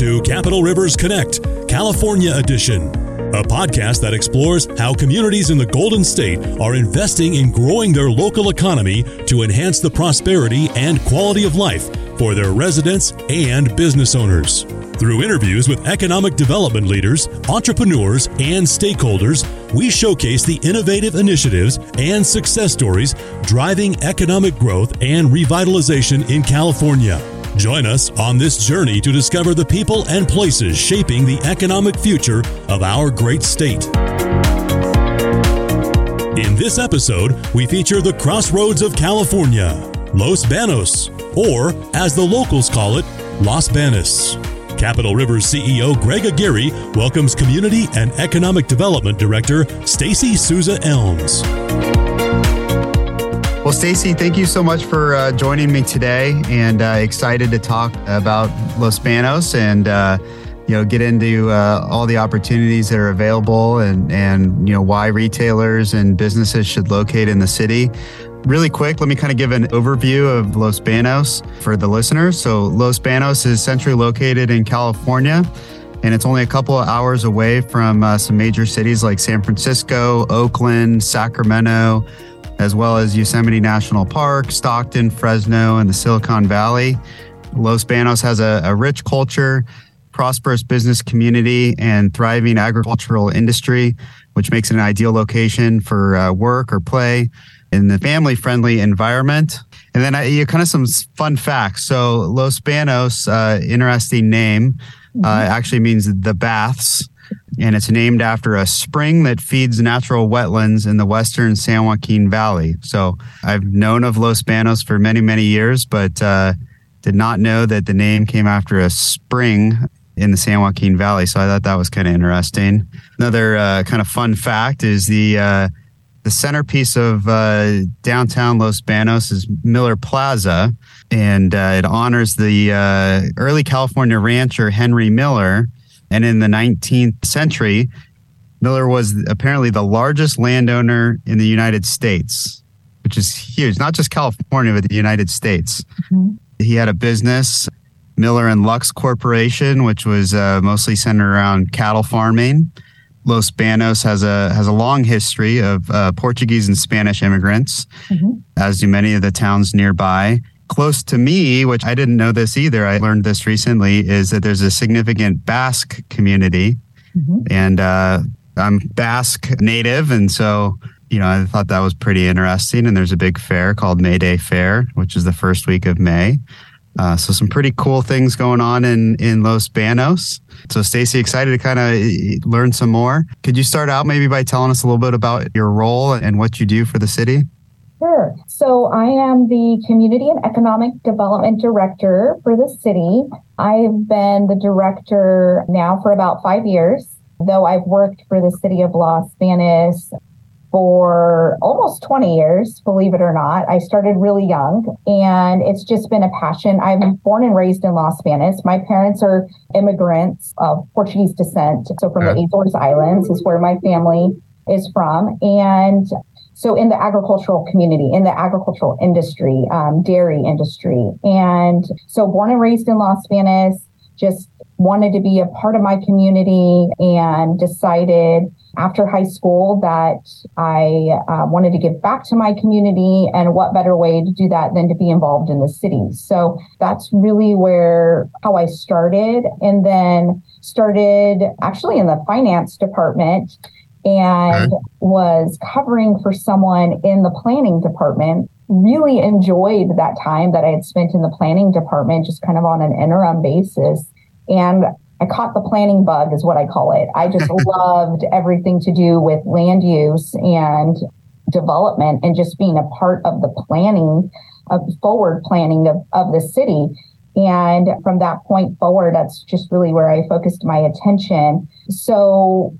to Capital Rivers Connect, California Edition, a podcast that explores how communities in the Golden State are investing in growing their local economy to enhance the prosperity and quality of life for their residents and business owners. Through interviews with economic development leaders, entrepreneurs, and stakeholders, we showcase the innovative initiatives and success stories driving economic growth and revitalization in California. Join us on this journey to discover the people and places shaping the economic future of our great state. In this episode, we feature the crossroads of California, Los Banos, or as the locals call it, Los Banas. Capital Rivers CEO Greg Aguirre welcomes Community and Economic Development Director Stacy Souza Elms. Well, Stacy, thank you so much for uh, joining me today, and uh, excited to talk about Los Banos and uh, you know get into uh, all the opportunities that are available and and you know why retailers and businesses should locate in the city. Really quick, let me kind of give an overview of Los Banos for the listeners. So, Los Banos is centrally located in California and it's only a couple of hours away from uh, some major cities like San Francisco, Oakland, Sacramento, as well as Yosemite National Park, Stockton, Fresno, and the Silicon Valley. Los Banos has a, a rich culture, prosperous business community, and thriving agricultural industry, which makes it an ideal location for uh, work or play in the family friendly environment. And then I, you kind of some fun facts. So Los Banos, uh, interesting name, uh, mm-hmm. actually means the baths and it's named after a spring that feeds natural wetlands in the western San Joaquin Valley. So I've known of Los Banos for many, many years, but uh, did not know that the name came after a spring in the San Joaquin Valley. So I thought that was kind of interesting. Another uh, kind of fun fact is the uh, the centerpiece of uh, downtown Los Banos is Miller Plaza, and uh, it honors the uh, early California rancher Henry Miller and in the 19th century, Miller was apparently the largest landowner in the United States, which is huge, not just California, but the United States. Mm-hmm. He had a business, Miller and Lux Corporation, which was uh, mostly centered around cattle farming. Los Banos has a has a long history of uh, Portuguese and Spanish immigrants, mm-hmm. as do many of the towns nearby close to me, which I didn't know this either, I learned this recently, is that there's a significant Basque community. Mm-hmm. And uh, I'm Basque native. And so, you know, I thought that was pretty interesting. And there's a big fair called May Day Fair, which is the first week of May. Uh, so some pretty cool things going on in in Los Banos. So Stacy, excited to kind of learn some more. Could you start out maybe by telling us a little bit about your role and what you do for the city? Sure. So I am the Community and Economic Development Director for the city. I've been the director now for about five years, though I've worked for the city of Los Banos for almost 20 years, believe it or not. I started really young and it's just been a passion. I'm born and raised in Los Banos. My parents are immigrants of Portuguese descent. So from the Azores Islands is where my family is from. And so in the agricultural community, in the agricultural industry, um, dairy industry. And so born and raised in Los Banos, just wanted to be a part of my community and decided after high school that I uh, wanted to give back to my community. And what better way to do that than to be involved in the city? So that's really where how I started. And then started actually in the finance department and okay. was covering for someone in the planning department. Really enjoyed that time that I had spent in the planning department, just kind of on an interim basis. And I caught the planning bug, is what I call it. I just loved everything to do with land use and development and just being a part of the planning, of forward planning of, of the city. And from that point forward, that's just really where I focused my attention. So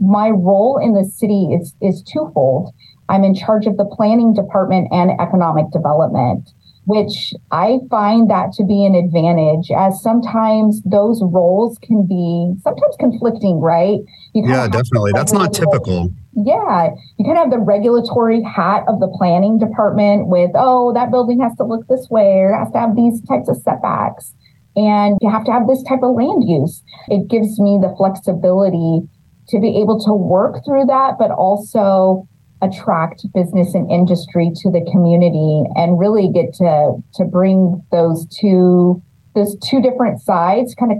my role in the city is, is twofold. I'm in charge of the planning department and economic development, which I find that to be an advantage as sometimes those roles can be sometimes conflicting, right? yeah, definitely. That's not typical. Yeah. You kind of have the regulatory hat of the planning department with, oh, that building has to look this way or has to have these types of setbacks. And you have to have this type of land use. It gives me the flexibility to be able to work through that, but also attract business and industry to the community and really get to to bring those two those two different sides kind of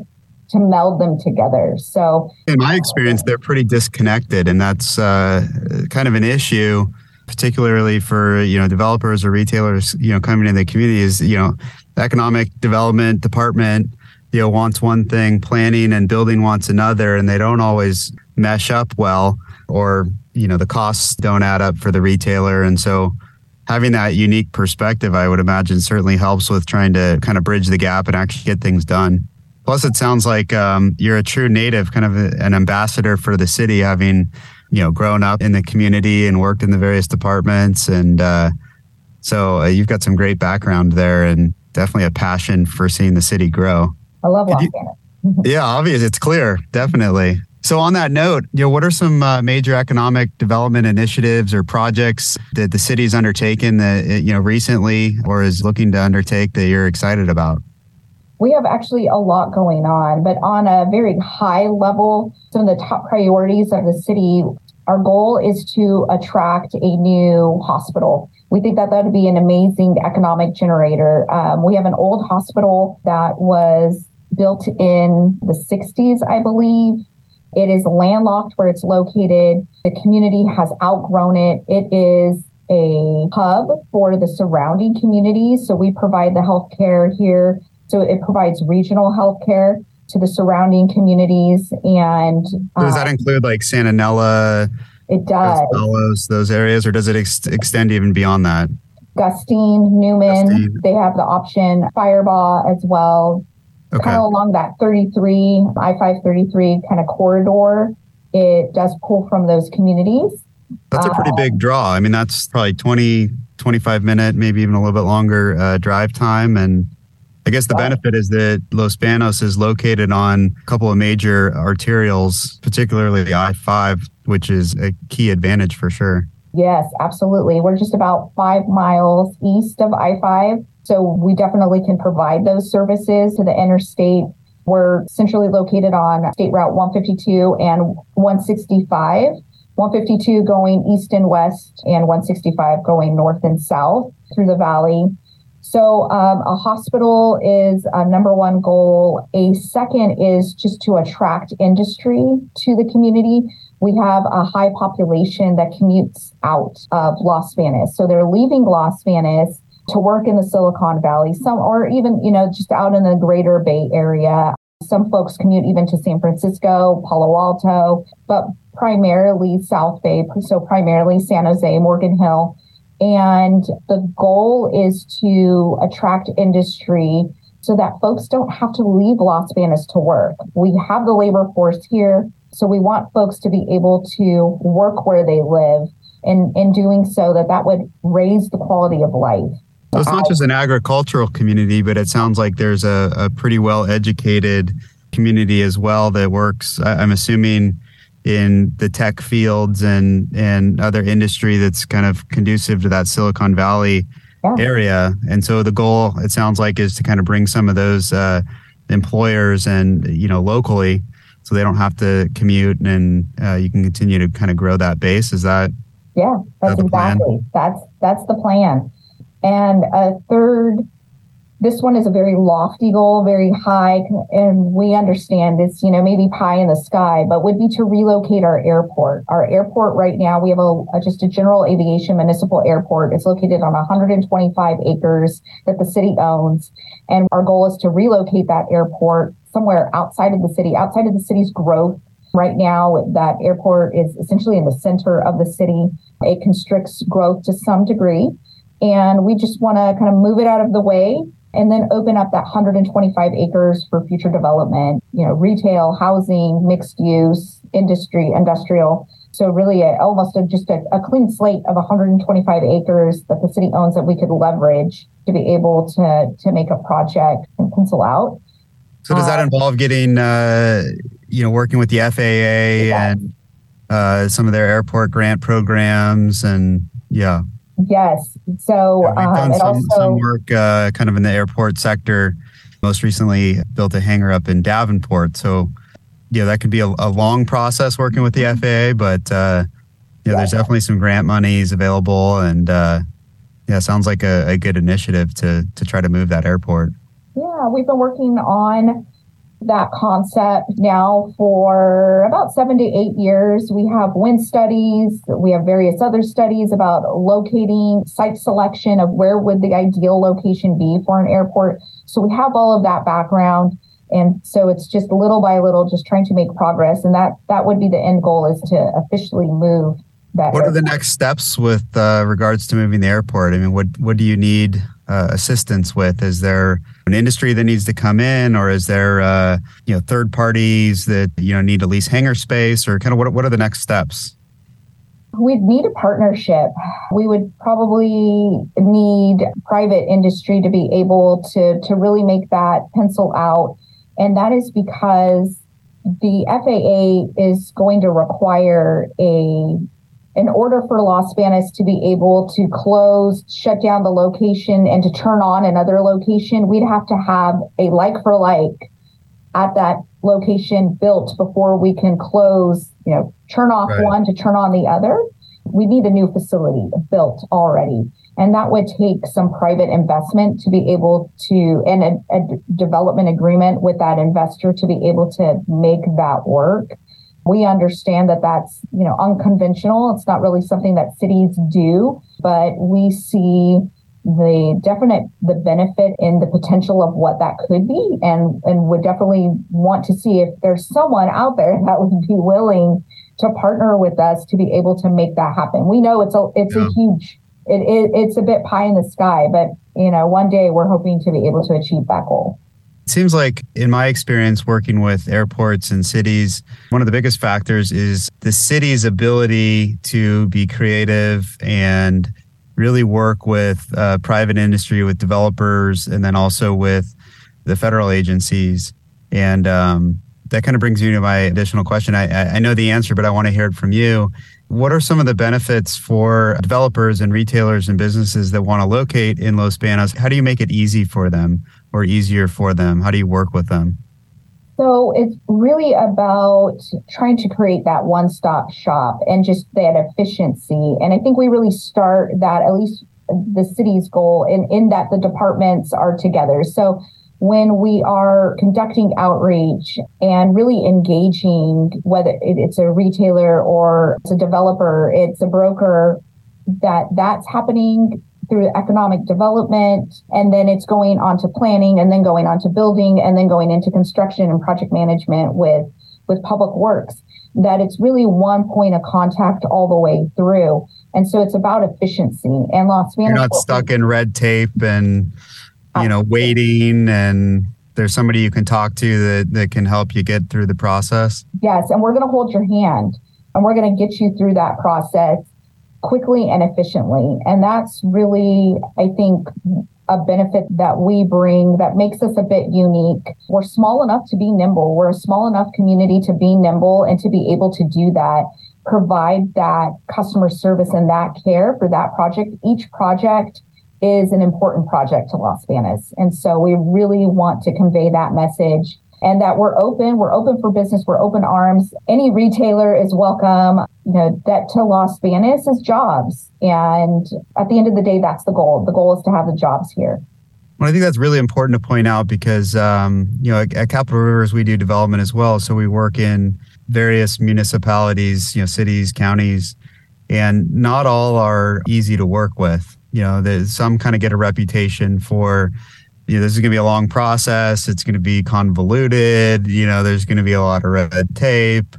to meld them together. So, in my experience, they're pretty disconnected, and that's uh, kind of an issue, particularly for you know developers or retailers, you know, coming in the community. Is you know, the economic development department, you know, wants one thing, planning and building wants another, and they don't always mesh up well, or you know, the costs don't add up for the retailer, and so having that unique perspective, I would imagine, certainly helps with trying to kind of bridge the gap and actually get things done. Plus, it sounds like um, you're a true native, kind of an ambassador for the city, having you know grown up in the community and worked in the various departments, and uh, so uh, you've got some great background there, and definitely a passion for seeing the city grow. I love Los yeah, obvious. It's clear, definitely. So, on that note, you know, what are some uh, major economic development initiatives or projects that the city's undertaken that you know recently or is looking to undertake that you're excited about? we have actually a lot going on, but on a very high level, some of the top priorities of the city, our goal is to attract a new hospital. We think that that would be an amazing economic generator. Um, we have an old hospital that was built in the 60s, I believe. It is landlocked where it's located. The community has outgrown it. It is a hub for the surrounding communities. So we provide the healthcare here so it provides regional health care to the surrounding communities. And does that um, include like Santa Nella? It does. Those areas, or does it ex- extend even beyond that? Gustine, Newman, Gustine. they have the option, Firebaugh as well. Okay. Kind of along that 33, I 533 kind of corridor. It does pull from those communities. That's a pretty uh, big draw. I mean, that's probably 20, 25 minute, maybe even a little bit longer uh, drive time. And I guess the benefit is that Los Banos is located on a couple of major arterials, particularly the I 5, which is a key advantage for sure. Yes, absolutely. We're just about five miles east of I 5. So we definitely can provide those services to the interstate. We're centrally located on State Route 152 and 165. 152 going east and west, and 165 going north and south through the valley. So, um, a hospital is a number one goal. A second is just to attract industry to the community. We have a high population that commutes out of Los Banos. So, they're leaving Los Banos to work in the Silicon Valley, some, or even, you know, just out in the greater Bay Area. Some folks commute even to San Francisco, Palo Alto, but primarily South Bay, so primarily San Jose, Morgan Hill and the goal is to attract industry so that folks don't have to leave Los Banos to work. We have the labor force here, so we want folks to be able to work where they live. And in doing so, that that would raise the quality of life. So it's not just an agricultural community, but it sounds like there's a, a pretty well educated community as well that works. I'm assuming in the tech fields and and other industry that's kind of conducive to that Silicon Valley yeah. area. And so the goal, it sounds like, is to kind of bring some of those uh, employers and you know locally, so they don't have to commute, and uh, you can continue to kind of grow that base. Is that? Yeah, that's exactly that's that's the plan. And a third this one is a very lofty goal, very high, and we understand it's, you know, maybe pie in the sky, but would be to relocate our airport. Our airport right now, we have a, a just a general aviation municipal airport. It's located on 125 acres that the city owns. And our goal is to relocate that airport somewhere outside of the city, outside of the city's growth. Right now, that airport is essentially in the center of the city. It constricts growth to some degree. And we just want to kind of move it out of the way and then open up that 125 acres for future development, you know, retail, housing, mixed use, industry, industrial. So really a, almost a, just a, a, clean slate of 125 acres that the city owns that we could leverage to be able to, to make a project and pencil out. So does that uh, involve getting, uh, you know, working with the FAA and uh, some of their airport grant programs and yeah. Yes. So yeah, we've um, done some, also, some work uh, kind of in the airport sector most recently built a hangar up in Davenport. So, yeah, that could be a, a long process working with the FAA, but uh, yeah, there's definitely some grant monies available, and uh, yeah, sounds like a, a good initiative to to try to move that airport. Yeah, we've been working on that concept now for about seven to eight years. We have wind studies. We have various other studies about locating site selection of where would the ideal location be for an airport. So we have all of that background. And so it's just little by little, just trying to make progress. And that, that would be the end goal is to officially move that. What airport. are the next steps with uh, regards to moving the airport? I mean, what, what do you need uh, assistance with? Is there an industry that needs to come in, or is there uh, you know third parties that you know need to lease hangar space, or kind of what what are the next steps? We'd need a partnership. We would probably need private industry to be able to to really make that pencil out, and that is because the FAA is going to require a in order for Los Banos to be able to close, shut down the location, and to turn on another location, we'd have to have a like for like at that location built before we can close, you know, turn off right. one to turn on the other. We need a new facility built already. And that would take some private investment to be able to, and a, a development agreement with that investor to be able to make that work we understand that that's you know unconventional. It's not really something that cities do but we see the definite the benefit in the potential of what that could be and and would definitely want to see if there's someone out there that would be willing to partner with us to be able to make that happen. We know it's a it's yeah. a huge it, it it's a bit pie in the sky but you know one day we're hoping to be able to achieve that goal it seems like, in my experience working with airports and cities, one of the biggest factors is the city's ability to be creative and really work with uh, private industry, with developers, and then also with the federal agencies. And um, that kind of brings me to my additional question. I, I know the answer, but I want to hear it from you. What are some of the benefits for developers and retailers and businesses that want to locate in Los Banos? How do you make it easy for them or easier for them? How do you work with them? So it's really about trying to create that one stop shop and just that efficiency. And I think we really start that, at least the city's goal, in, in that the departments are together. So when we are conducting outreach and really engaging, whether it's a retailer or it's a developer, it's a broker, that that's happening through economic development and then it's going on to planning and then going on to building and then going into construction and project management with with public works that it's really one point of contact all the way through and so it's about efficiency and Los Banos. You're not stuck in red tape and you know, oh. waiting and there's somebody you can talk to that, that can help you get through the process? Yes. And we're going to hold your hand and we're going to get you through that process quickly and efficiently. And that's really, I think, a benefit that we bring that makes us a bit unique. We're small enough to be nimble. We're a small enough community to be nimble and to be able to do that, provide that customer service and that care for that project. Each project is an important project to Los Banos. And so we really want to convey that message and that we're open, we're open for business, we're open arms. Any retailer is welcome. You know, that to Los Banos is jobs. And at the end of the day, that's the goal. The goal is to have the jobs here. Well, I think that's really important to point out because, um, you know, at, at Capital Rivers, we do development as well. So we work in various municipalities, you know, cities, counties, and not all are easy to work with you know, some kind of get a reputation for, you know, this is going to be a long process. It's going to be convoluted. You know, there's going to be a lot of red tape.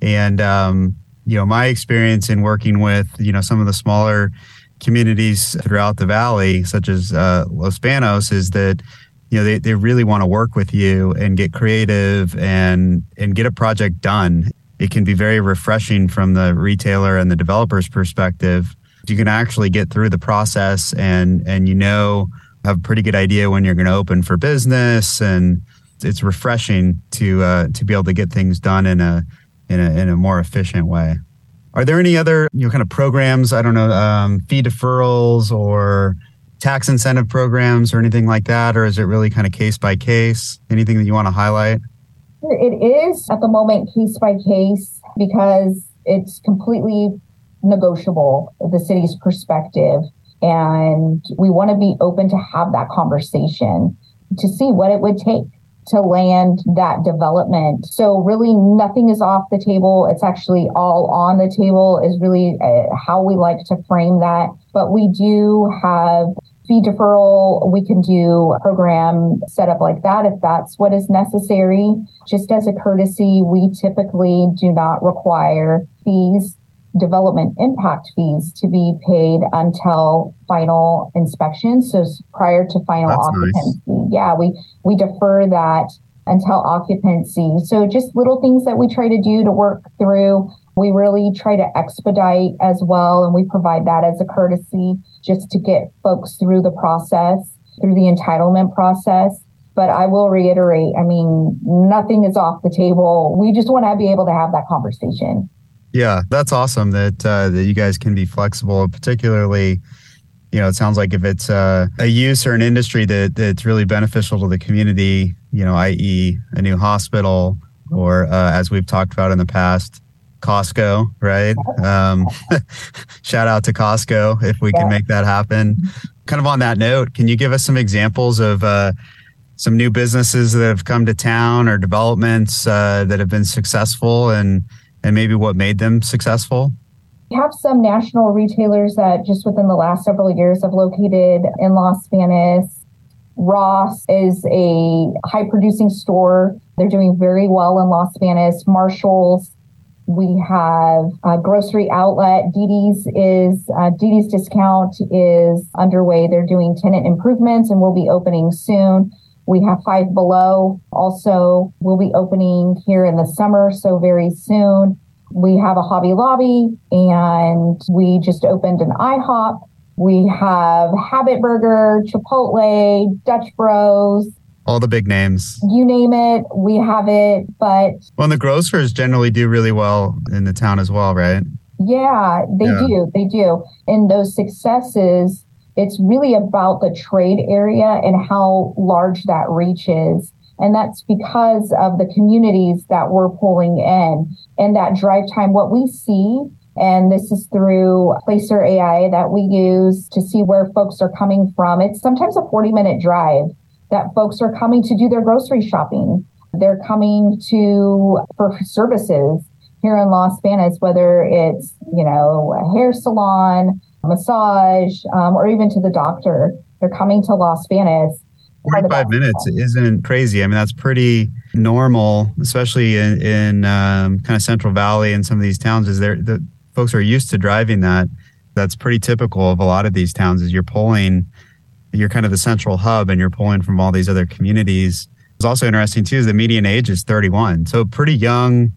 And, um, you know, my experience in working with, you know, some of the smaller communities throughout the valley, such as uh, Los Banos, is that, you know, they, they really want to work with you and get creative and and get a project done. It can be very refreshing from the retailer and the developer's perspective you can actually get through the process and and you know have a pretty good idea when you're going to open for business and it's refreshing to uh, to be able to get things done in a in a in a more efficient way. Are there any other you know kind of programs? I don't know, um, fee deferrals or tax incentive programs or anything like that, or is it really kind of case by case? Anything that you want to highlight? It is at the moment case by case because it's completely negotiable, the city's perspective. And we want to be open to have that conversation to see what it would take to land that development. So really nothing is off the table. It's actually all on the table is really uh, how we like to frame that. But we do have fee deferral. We can do a program set up like that if that's what is necessary. Just as a courtesy, we typically do not require fees development impact fees to be paid until final inspection. So prior to final That's occupancy. Nice. Yeah, we we defer that until occupancy. So just little things that we try to do to work through. We really try to expedite as well, and we provide that as a courtesy just to get folks through the process, through the entitlement process. But I will reiterate, I mean, nothing is off the table. We just want to be able to have that conversation. Yeah, that's awesome that uh, that you guys can be flexible, particularly. You know, it sounds like if it's uh, a use or an industry that that's really beneficial to the community, you know, i.e., a new hospital, or uh, as we've talked about in the past, Costco, right? Um, shout out to Costco if we can make that happen. Kind of on that note, can you give us some examples of uh, some new businesses that have come to town or developments uh, that have been successful and and maybe what made them successful? We have some national retailers that just within the last several years have located in Los Banos. Ross is a high producing store. They're doing very well in Los Banos. Marshalls. We have a grocery outlet. DD's is uh, discount is underway. They're doing tenant improvements and will be opening soon. We have Five Below also will be opening here in the summer, so very soon. We have a Hobby Lobby and we just opened an IHOP. We have Habit Burger, Chipotle, Dutch Bros. All the big names. You name it, we have it. But well, the grocers generally do really well in the town as well, right? Yeah, they yeah. do. They do. And those successes it's really about the trade area and how large that reach is. And that's because of the communities that we're pulling in and that drive time. What we see, and this is through Placer AI that we use to see where folks are coming from. It's sometimes a 40 minute drive that folks are coming to do their grocery shopping. They're coming to for services here in Los Banos, whether it's, you know, a hair salon, massage, um, or even to the doctor. They're coming to Los Banos. 45 minutes isn't crazy. I mean, that's pretty normal, especially in, in um, kind of Central Valley and some of these towns. Is there the folks are used to driving that. That's pretty typical of a lot of these towns. Is you're pulling, you're kind of the central hub, and you're pulling from all these other communities. It's also interesting too is the median age is 31, so pretty young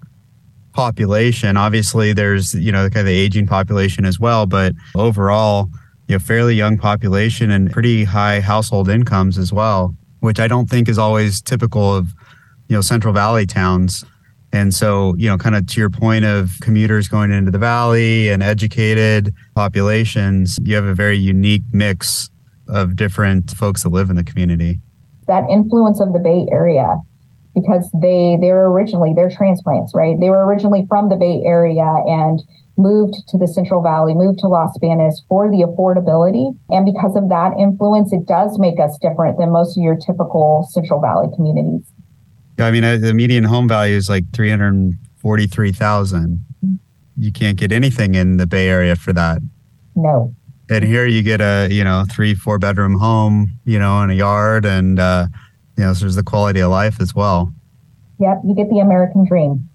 population. Obviously, there's you know kind of the aging population as well, but overall, you know, fairly young population and pretty high household incomes as well, which I don't think is always typical of you know Central Valley towns. And so, you know, kind of to your point of commuters going into the valley and educated populations, you have a very unique mix of different folks that live in the community. That influence of the Bay Area because they they're originally they're transplants, right? They were originally from the Bay Area and moved to the Central Valley, moved to Los Banos for the affordability. And because of that influence, it does make us different than most of your typical Central Valley communities. Yeah, I mean, uh, the median home value is like 343,000. You can't get anything in the Bay Area for that. No. And here you get a, you know, three, four bedroom home, you know, in a yard and, uh, you know, so there's the quality of life as well. Yep, you get the American dream.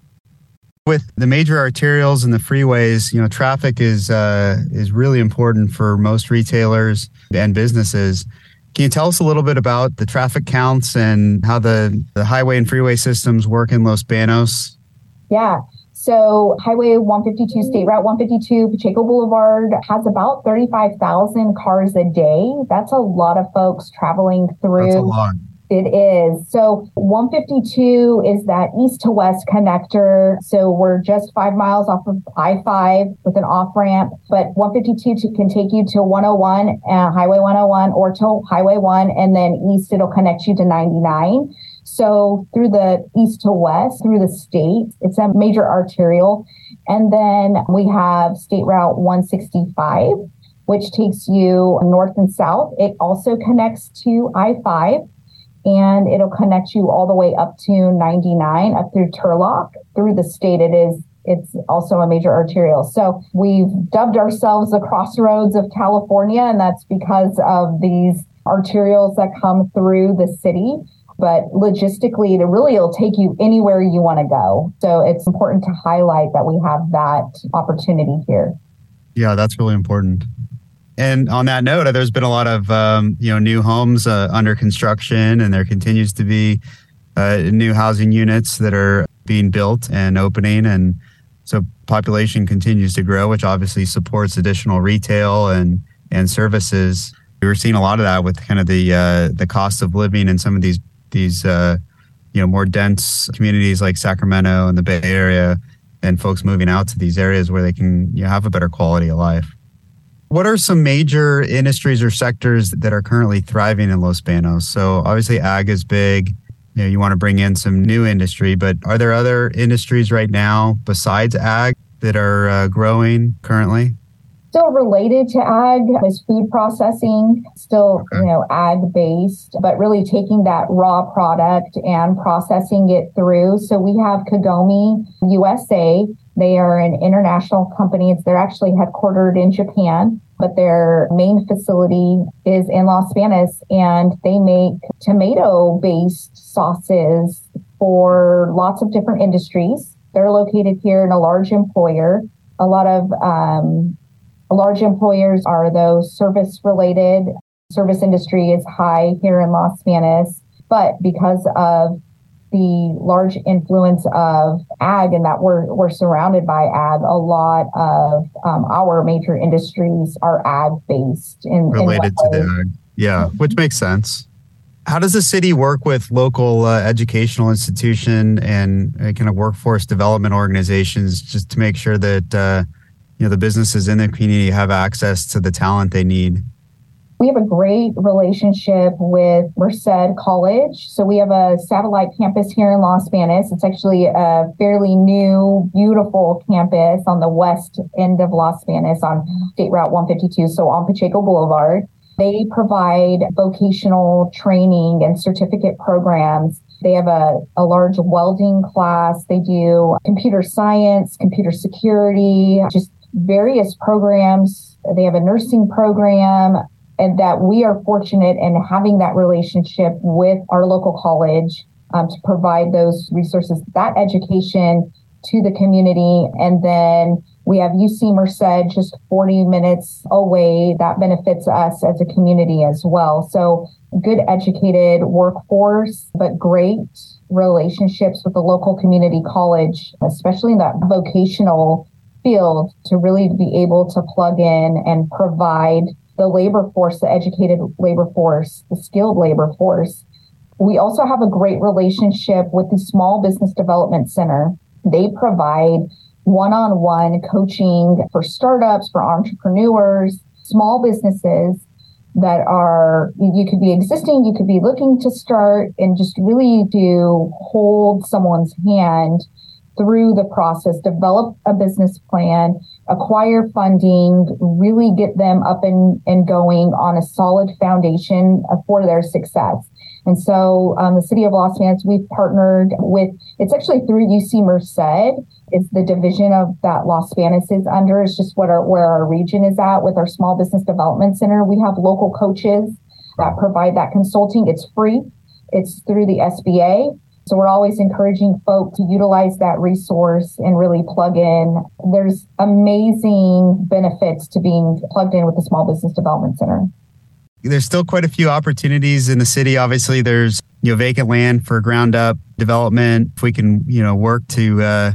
With the major arterials and the freeways, you know, traffic is uh, is really important for most retailers and businesses. Can you tell us a little bit about the traffic counts and how the, the highway and freeway systems work in Los Banos? Yeah. So Highway 152, State Route 152, Pacheco Boulevard has about 35,000 cars a day. That's a lot of folks traveling through. That's a lot It is. So 152 is that east to west connector. So we're just five miles off of I 5 with an off ramp, but 152 can take you to 101, uh, Highway 101 or to Highway 1, and then east it'll connect you to 99. So through the east to west, through the state, it's a major arterial. And then we have State Route 165, which takes you north and south. It also connects to I 5 and it'll connect you all the way up to 99 up through Turlock through the state. It is it's also a major arterial. So we've dubbed ourselves the crossroads of California, and that's because of these arterials that come through the city. But logistically, it really will take you anywhere you want to go. So it's important to highlight that we have that opportunity here. Yeah, that's really important. And on that note, there's been a lot of um, you know new homes uh, under construction, and there continues to be uh, new housing units that are being built and opening, and so population continues to grow, which obviously supports additional retail and and services. We were seeing a lot of that with kind of the uh, the cost of living in some of these these uh, you know more dense communities like Sacramento and the Bay Area, and folks moving out to these areas where they can you know, have a better quality of life. What are some major industries or sectors that are currently thriving in Los Banos? So obviously ag is big. You know, you want to bring in some new industry, but are there other industries right now besides ag that are uh, growing currently? Still related to ag is food processing, still, okay. you know, ag based, but really taking that raw product and processing it through. So we have Kagome USA, they are an international company. They're actually headquartered in Japan, but their main facility is in Los Banos and they make tomato based sauces for lots of different industries. They're located here in a large employer. A lot of um, large employers are those service related. Service industry is high here in Los Banos, but because of the large influence of ag and that we're, we're surrounded by ag. A lot of um, our major industries are ag based in related in to the ag. Yeah, which makes sense. How does the city work with local uh, educational institution and uh, kind of workforce development organizations just to make sure that uh, you know the businesses in the community have access to the talent they need? We have a great relationship with Merced College. So we have a satellite campus here in Los Banos. It's actually a fairly new, beautiful campus on the west end of Los Banos on State Route 152, so on Pacheco Boulevard. They provide vocational training and certificate programs. They have a, a large welding class. They do computer science, computer security, just various programs. They have a nursing program, and that we are fortunate in having that relationship with our local college um, to provide those resources, that education to the community. And then we have UC Merced just 40 minutes away. That benefits us as a community as well. So good educated workforce, but great relationships with the local community college, especially in that vocational field to really be able to plug in and provide the labor force, the educated labor force, the skilled labor force. We also have a great relationship with the Small Business Development Center. They provide one on one coaching for startups, for entrepreneurs, small businesses that are, you could be existing, you could be looking to start, and just really to hold someone's hand through the process, develop a business plan, acquire funding, really get them up and, and going on a solid foundation for their success. And so um, the city of Los Banos, we've partnered with, it's actually through UC Merced. It's the division of that Los Banos is under. It's just what our, where our region is at with our small business development center. We have local coaches that provide that consulting. It's free. It's through the SBA. So we're always encouraging folk to utilize that resource and really plug in. There's amazing benefits to being plugged in with the Small Business Development Center. There's still quite a few opportunities in the city. Obviously, there's you know vacant land for ground up development. If we can you know work to uh,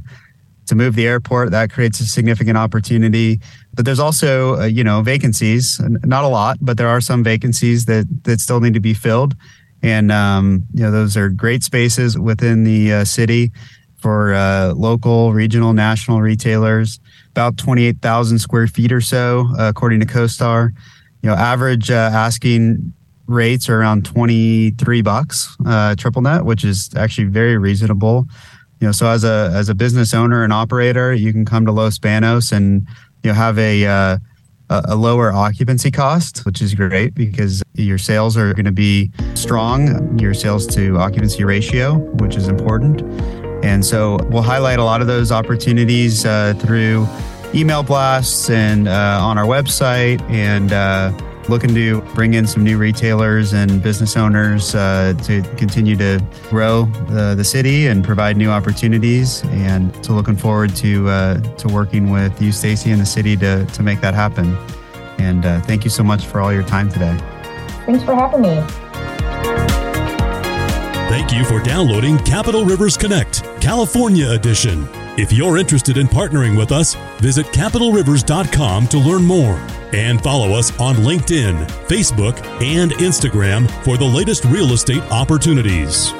to move the airport, that creates a significant opportunity. But there's also uh, you know vacancies, not a lot, but there are some vacancies that that still need to be filled And, um, you know, those are great spaces within the uh, city for uh, local, regional, national retailers, about 28,000 square feet or so, uh, according to CoStar. You know, average uh, asking rates are around 23 bucks uh, triple net, which is actually very reasonable. You know, so as a as a business owner and operator, you can come to Los Banos and you know have a uh, a lower occupancy cost, which is great because your sales are going to be strong, your sales to occupancy ratio, which is important. And so we'll highlight a lot of those opportunities uh, through email blasts and uh, on our website and uh, looking to bring in some new retailers and business owners uh, to continue to grow the, the city and provide new opportunities. And so, looking forward to uh, to working with you, Stacy, and the city to to make that happen. And uh, thank you so much for all your time today. Thanks for having me. Thank you for downloading Capital Rivers Connect, California Edition. If you're interested in partnering with us, visit capitalrivers.com to learn more and follow us on LinkedIn, Facebook, and Instagram for the latest real estate opportunities.